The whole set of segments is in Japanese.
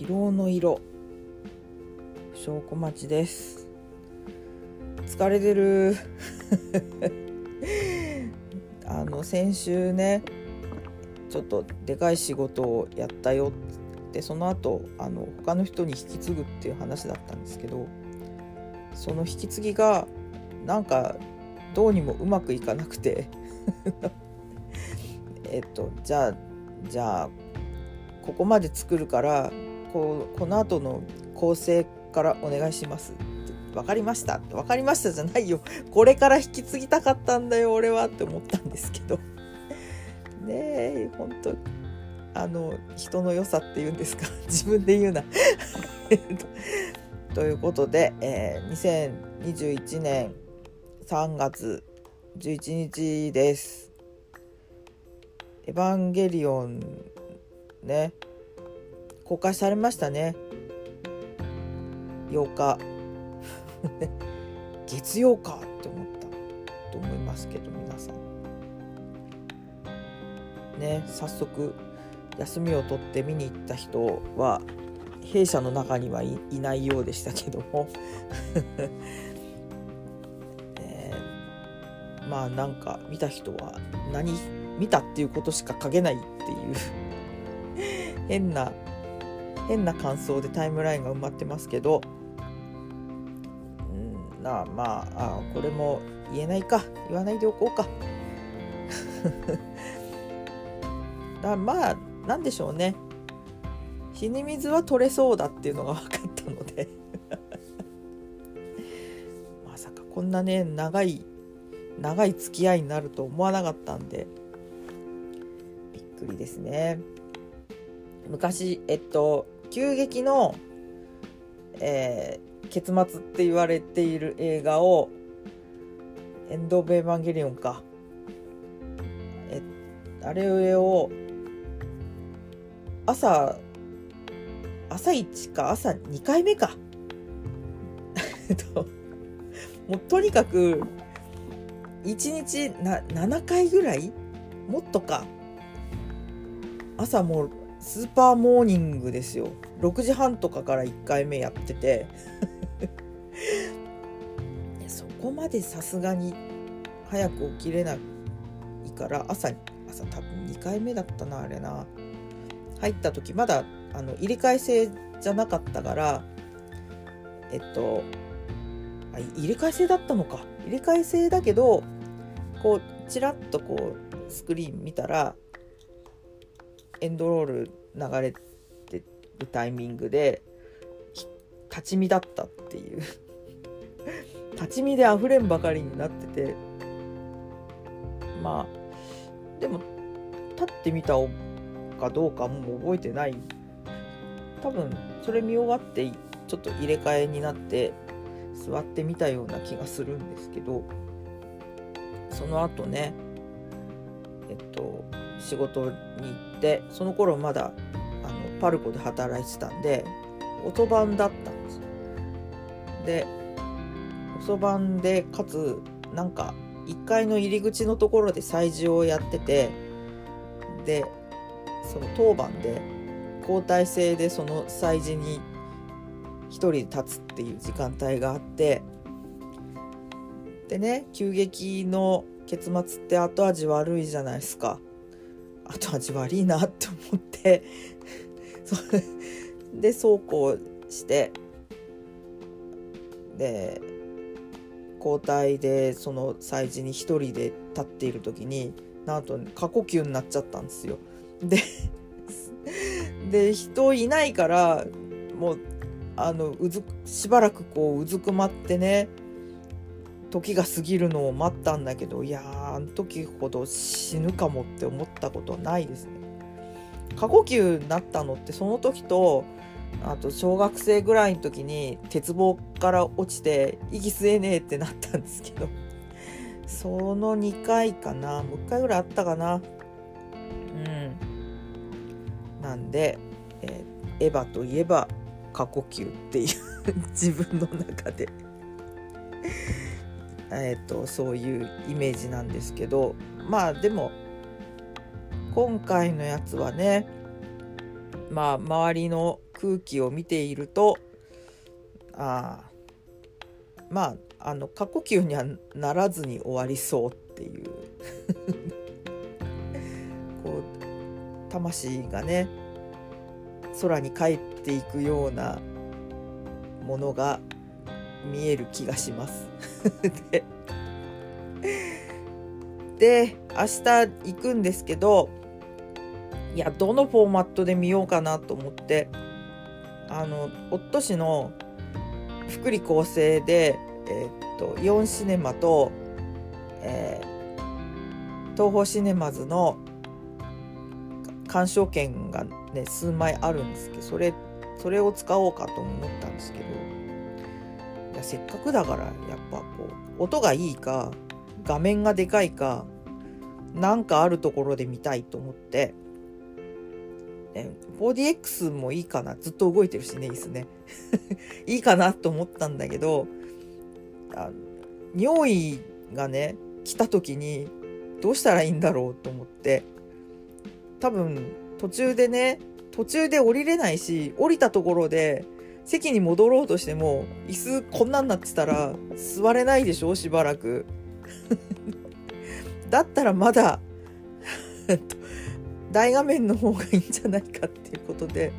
疲労の色。証拠待ちです。疲れてる。あの先週ねちょっとでかい仕事をやったよってその後あの他の人に引き継ぐっていう話だったんですけどその引き継ぎがなんかどうにもうまくいかなくて えっとじゃあじゃあここまで作るからこうこの後の構成からお願いします。って分かりました。分かりましたじゃないよ。これから引き継ぎたかったんだよ俺はって思ったんですけど。ねえ本当あの人の良さっていうんですか？自分で言うな。ということで、えー、2021年3月11日です。エヴァンゲリオンね。公開されましたね。8日。月曜かって思った。と思いますけど皆さん。ね早速休みを取って見に行った人は弊社の中にはいないようでしたけども。えー、まあなんか見た人は何見たっていうことしか書けないっていう。変な変な感想でタイムラインが埋まってますけど。うんなあまああこれも言えないか。言わないでおこうか。だまあなんでしょうね。死に水は取れそうだっていうのが分かったので。まさかこんなね長い長い付き合いになると思わなかったんで。びっくりですね。昔えっと急激の、えー、結末って言われている映画をエンド・オブ・エヴァンゲリオンか。えあれを朝朝一か朝2回目か。もうとにかく1日な7回ぐらい？もっとか。朝もうスーパーモーニングですよ。6時半とかから1回目やってて。そこまでさすがに早く起きれないから朝に朝多分2回目だったなあれな。入った時まだあの入れ替え制じゃなかったからえっと入れ替え制だったのか。入れ替え制だけどこうちらっとこうスクリーン見たらエンドロール流れてるタイミングで立ち見だったっていう。立ち見で溢れんばかりになってて。まあでも立ってみたかどうかもう覚えてない。多分それ見終わってちょっと入れ替えになって座ってみたような気がするんですけど。その後ねえっと仕事に行ってその頃まだあのパルコで働いてたんで遅番だったんです。で遅番でかつなんか1階の入り口のところで催事をやっててでその当番で交代制でその催事に1人立つっていう時間帯があってでね急激の結末って後味悪いじゃないですか。後味悪いなって思って でそうこうしてで交代でその催事に1人で立っている時になんと過呼吸になっちゃったんですよ。で で人いないからもうあのうずしばらくこううずくまってね時が過ぎるのを待ったんだけどいやーあの時ほど死ぬかもって思ったことないですね。過呼吸になったのってその時とあと小学生ぐらいの時に鉄棒から落ちて息吸えねえってなったんですけどその2回かなもう1回ぐらいあったかな。うん。なんで、えー、エヴァといえば過呼吸っていう自分の中で。えっとそういうイメージなんですけどまあでも今回のやつはねまあ周りの空気を見ているとあまああの過呼吸にはならずに終わりそうっていう こう魂がね空に帰っていくようなものが見える気がします。でで明日行くんですけどいやどのフォーマットで見ようかなと思ってあの夫氏の福利厚生で、えー、っとイオンシネマと、えー、東宝シネマズの鑑賞券がね数枚あるんですけどそれそれを使おうかと思ったんですけど。やせっかくだからやっぱこう音がいいか画面がでかいかなんかあるところで見たいと思って、ね、4DX もいいかな。ずっと動いてるしねいいっすね。いいかなと思ったんだけどあ尿意がね来た時にどうしたらいいんだろうと思って。多分途中でね途中で降りれないし降りたところで席に戻ろうとしても椅子こんなんなってたら座れないでしょしばらく。だったらまだ 大画面の方がいいんじゃないかっていうことで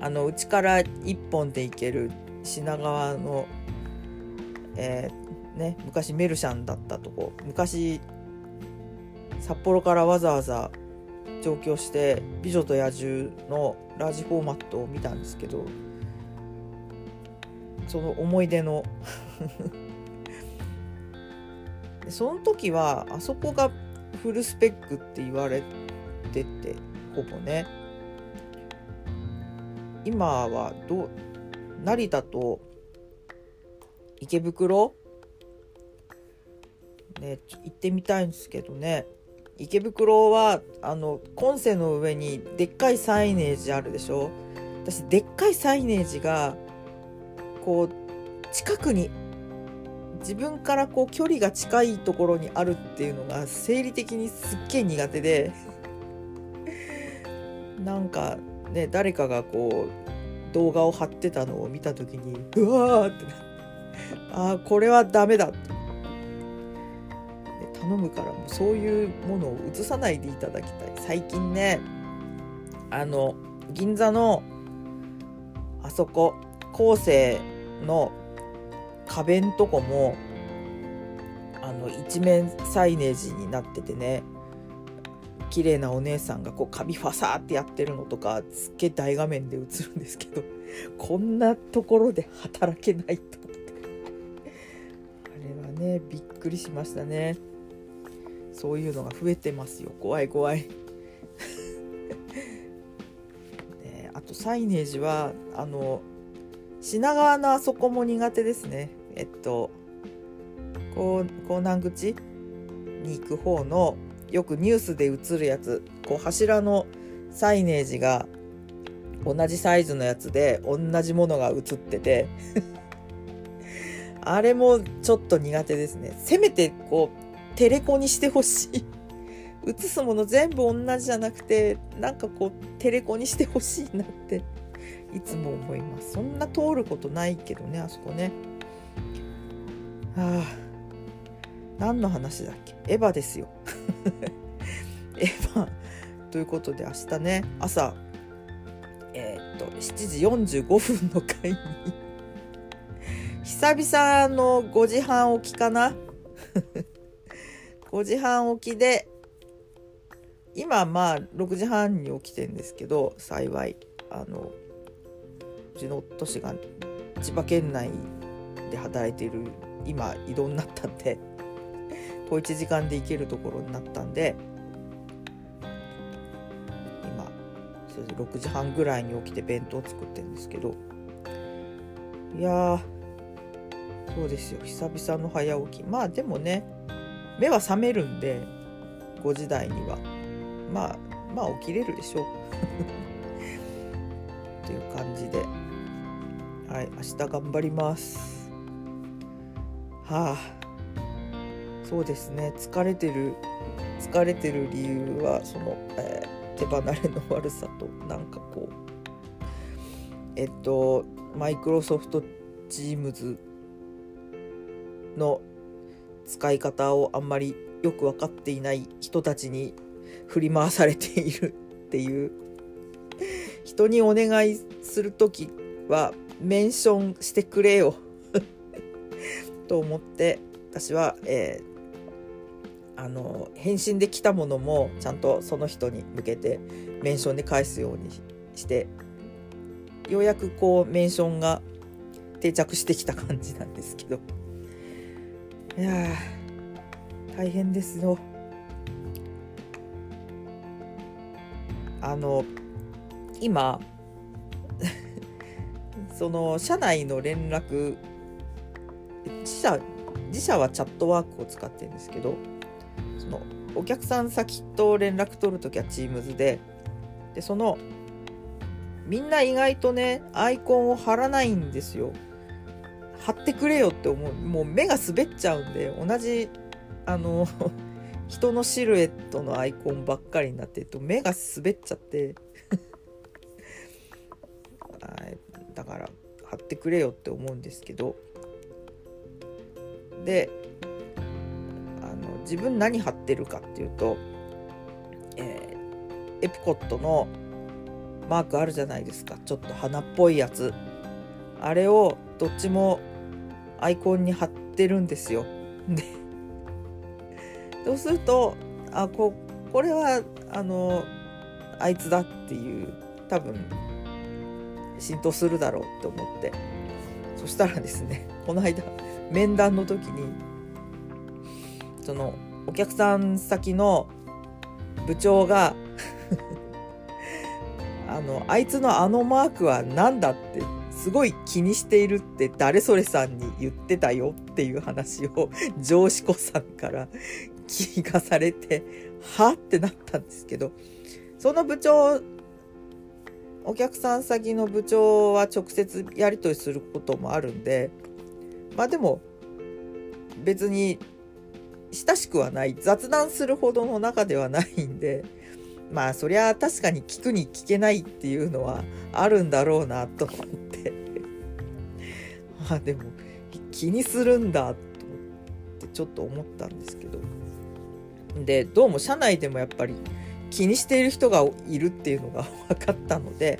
あのうちから1本で行ける品川の、えー、ね、昔メルシャンだったとこ。昔札幌からわざわざ上京して「美女と野獣」のラージフォーマットを見たんですけどその思い出の。その時はあそこがフルスペックって言われててほぼね。今はど成田と池袋？ね行ってみたいんですけどね。池袋はあのコンセの上にでっかいサイネージあるでしょ？私でっかいサイネージがこう近くに自分からこう距離が近いところにあるっていうのが生理的にすっげえ苦手で なんかね誰かがこう動画を貼ってたのを見た時にうわーってなってああこれはダメだ。って頼むからもうそういうものを映さないでいただきたい最近ねあの銀座のあそこ後世の壁んとこもあの一面サイネージになっててね綺麗なお姉さんがこうカビファサーってやってるのとかすっげえ大画面で映るんですけどこんなところで働けないと思ってあれはねびっくりしましたね。そういうのが増えてますよ。怖い怖い。ね、あとサイネージはあの品川のあそこも苦手ですね。えっと港南口に行く方のよくニュースで映るやつ。こう柱のサイネージが同じサイズのやつで同じものが映ってて。あれもちょっと苦手ですね。せめてこうテレコにしてほしい。映すもの全部同じじゃなくてなんかこうテレコにしてほしいなっていつも思います。そんな通ることないけどねあそこね。ああ。何の話だっけ？エヴァですよ。エヴァ。ということで明日ね朝えー、っと7時45分の回に。久々の5時半起きかな？5時半起きで今まあ6時半に起きてんですけど幸いあのうちの都市が千葉県内で働いている今移動になったんで小1時間で行けるところになったんで今それで6時半ぐらいに起きて弁当作ってるんですけどいやそうですよ。久々の早起き。まあでもね目は覚めるんで5時台には。まあまあ起きれるでしょう。という感じで。はい明日頑張ります。はあ。そうですね。疲れてる疲れてる理由はその、えー、手離れの悪さとなんかこう。えっとマイクロソフト Teams の使い方をあんまりよく分かっていない人たちに振り回されているっていう。人にお願いする時はメンションしてくれよ。と思って私は、えー、あの返信で来たものもちゃんとその人に向けてメンションで返すようにしてようやくこうメンションが定着してきた感じなんですけど。いや大変ですよ。あの今 その社内の連絡自社自社はチャットワークを使ってるんですけどそのお客さん先と連絡取るときは Teams ででそのみんな意外とねアイコンを貼らないんですよ貼ってくれよって思う。もう目が滑っちゃうんで同じあの 人のシルエットのアイコンばっかりになってると目が滑っちゃって。だから貼ってくれよって思うんですけど。であの自分何貼ってるかっていうと、えー、エプコットのマークあるじゃないですか。ちょっと花っぽいやつ。あれをどっちもアイコンに貼ってるんですよ。でそうするとあここれはあのあいつだっていう多分浸透するだろうって思って。そしたらですねこの間面談の時にそのお客さん先の部長が あのあいつのあのマークは何だってすごい気にしているって誰それさんに言ってたよっていう話を上司子さんから 聞かされてはってなったんですけどその部長お客さん先の部長は直接やり取りすることもあるんでまあでも別に親しくはない雑談するほどの仲ではないんでまあそりゃ確かに聞くに聞けないっていうのはあるんだろうなと思ってあでも気にするんだと思ってちょっと思ったんですけど。でどうも社内でもやっぱり気にしている人がいるっていうのが 分かったので。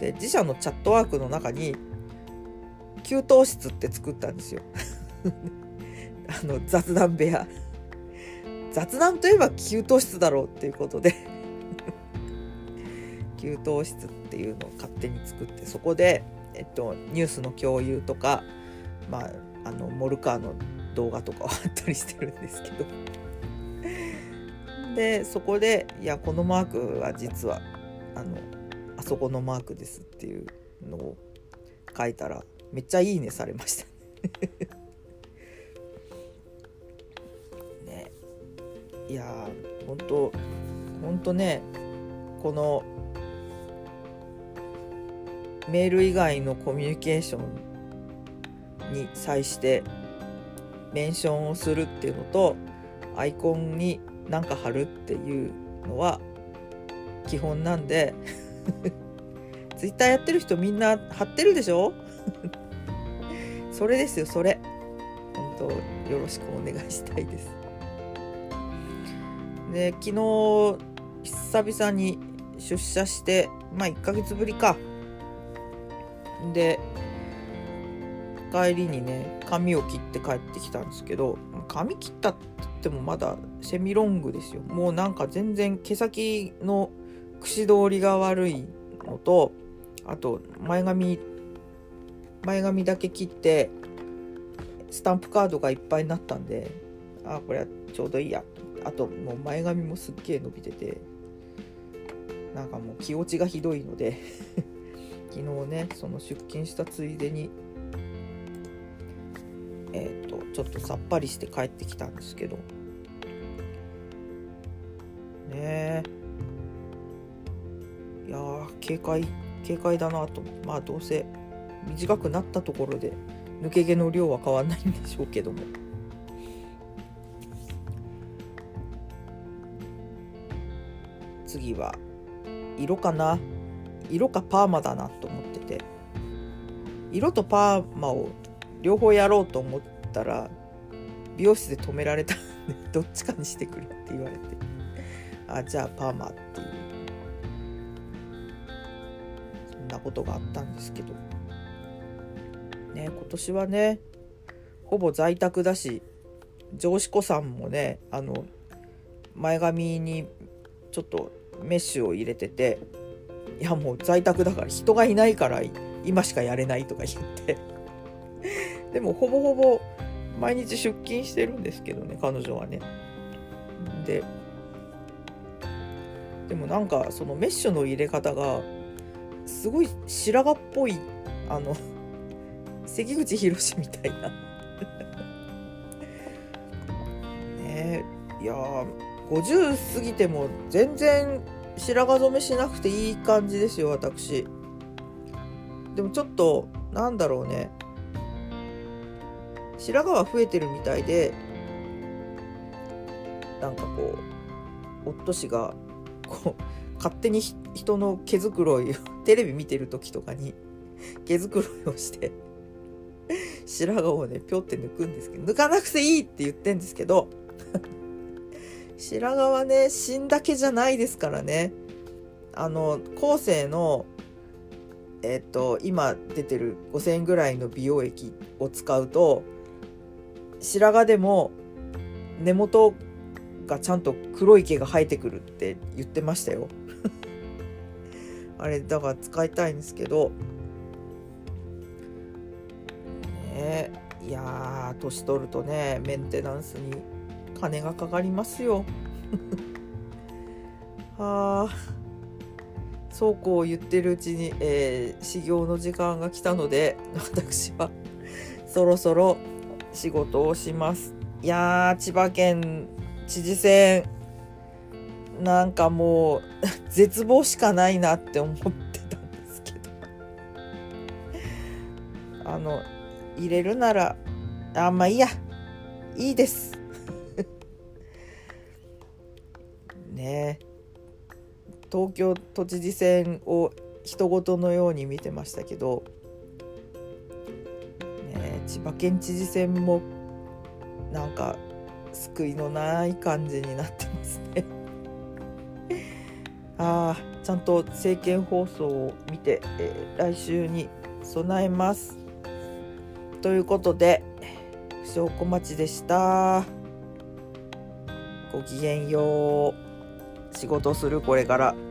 で自社のチャットワークの中に給湯室って作ったんですよ。あの雑談部屋。雑談といえば給湯室だろうっていうことで。給湯室っていうのを勝手に作ってそこで、えっと、ニュースの共有とか、まあ、あのモルカーの動画とかを貼ったりしてるんですけど。でそこでいやこのマークは実はあのあそこのマークですっていうのを書いたらめっちゃいいねされましたね。いやーほんとほんとねこのメール以外のコミュニケーションに際してメンションをするっていうのとアイコンに何か貼るっていうのは基本なんで ツイッターやってる人みんな貼ってるでしょ？それですよそれ。本当よろしくお願いしたいです。で昨日久々に出社してまあ1ヶ月ぶりか。で帰りにね髪を切って帰ってきたんですけど髪切ったって言ってもまだセミロングですよ。もうなんか全然毛先の串通りが悪いのとあと前髪前髪だけ切ってスタンプカードがいっぱいになったんであこれはちょうどいいや。あともう前髪もすっげえ伸びててなんかもう気落ちがひどいので。昨日ねその出勤したついでにえっ、ー、とちょっとさっぱりして帰ってきたんですけど。ねえ。いや警戒警戒だなと。まあどうせ短くなったところで抜け毛の量は変わんないんでしょうけども。次は色かな？色かパーマだなと思ってて。色とパーマを両方やろうと思ったら美容室で止められたんで どっちかにしてくれって言われて。あじゃあパーマっていう。そんなことがあったんですけど。ね今年はねほぼ在宅だし上司子さんもねあの前髪にちょっとメッシュを入れてていやもう在宅だから人がいないから今しかやれないとか言って。でもほぼほぼ毎日出勤してるんですけどね彼女はね。ででもなんかそのメッシュの入れ方がすごい白髪っぽいあの 関口宏みたいな。ねいや50過ぎても全然白髪染めしなくていい感じですよ私。でもちょっとなんだろうね。白髪は増えてるみたいでなんかこう夫氏がこう勝手に人の毛づくろいを テレビ見てる時とかに毛づくろいをして白髪をねぴょって抜くんですけど抜かなくていいって言ってんですけど白髪はね死んだ毛じゃないですからね。あの後世のえっと今出てる5,000円ぐらいの美容液を使うと白髪でも根元がちゃんと黒い毛が生えてくるって言ってましたよ。あれだから使いたいんですけど。ねいや年取るとねメンテナンスに金がかかりますよ。はあ。そうこう言ってるうちに、えー、修行の時間が来たので私は そろそろ仕事をします。いやー千葉県知事選なんかもう 絶望しかないなって思ってたんですけど。あの入れるならあんまあいいや。いいです。ね。東京都知事選を人事のように見てましたけど、ね、千葉県知事選もなんか救いのない感じになってますね。ああちゃんと政見放送を見て、えー、来週に備えます。ということで不小小町でした。ごきげんよう。仕事するこれから。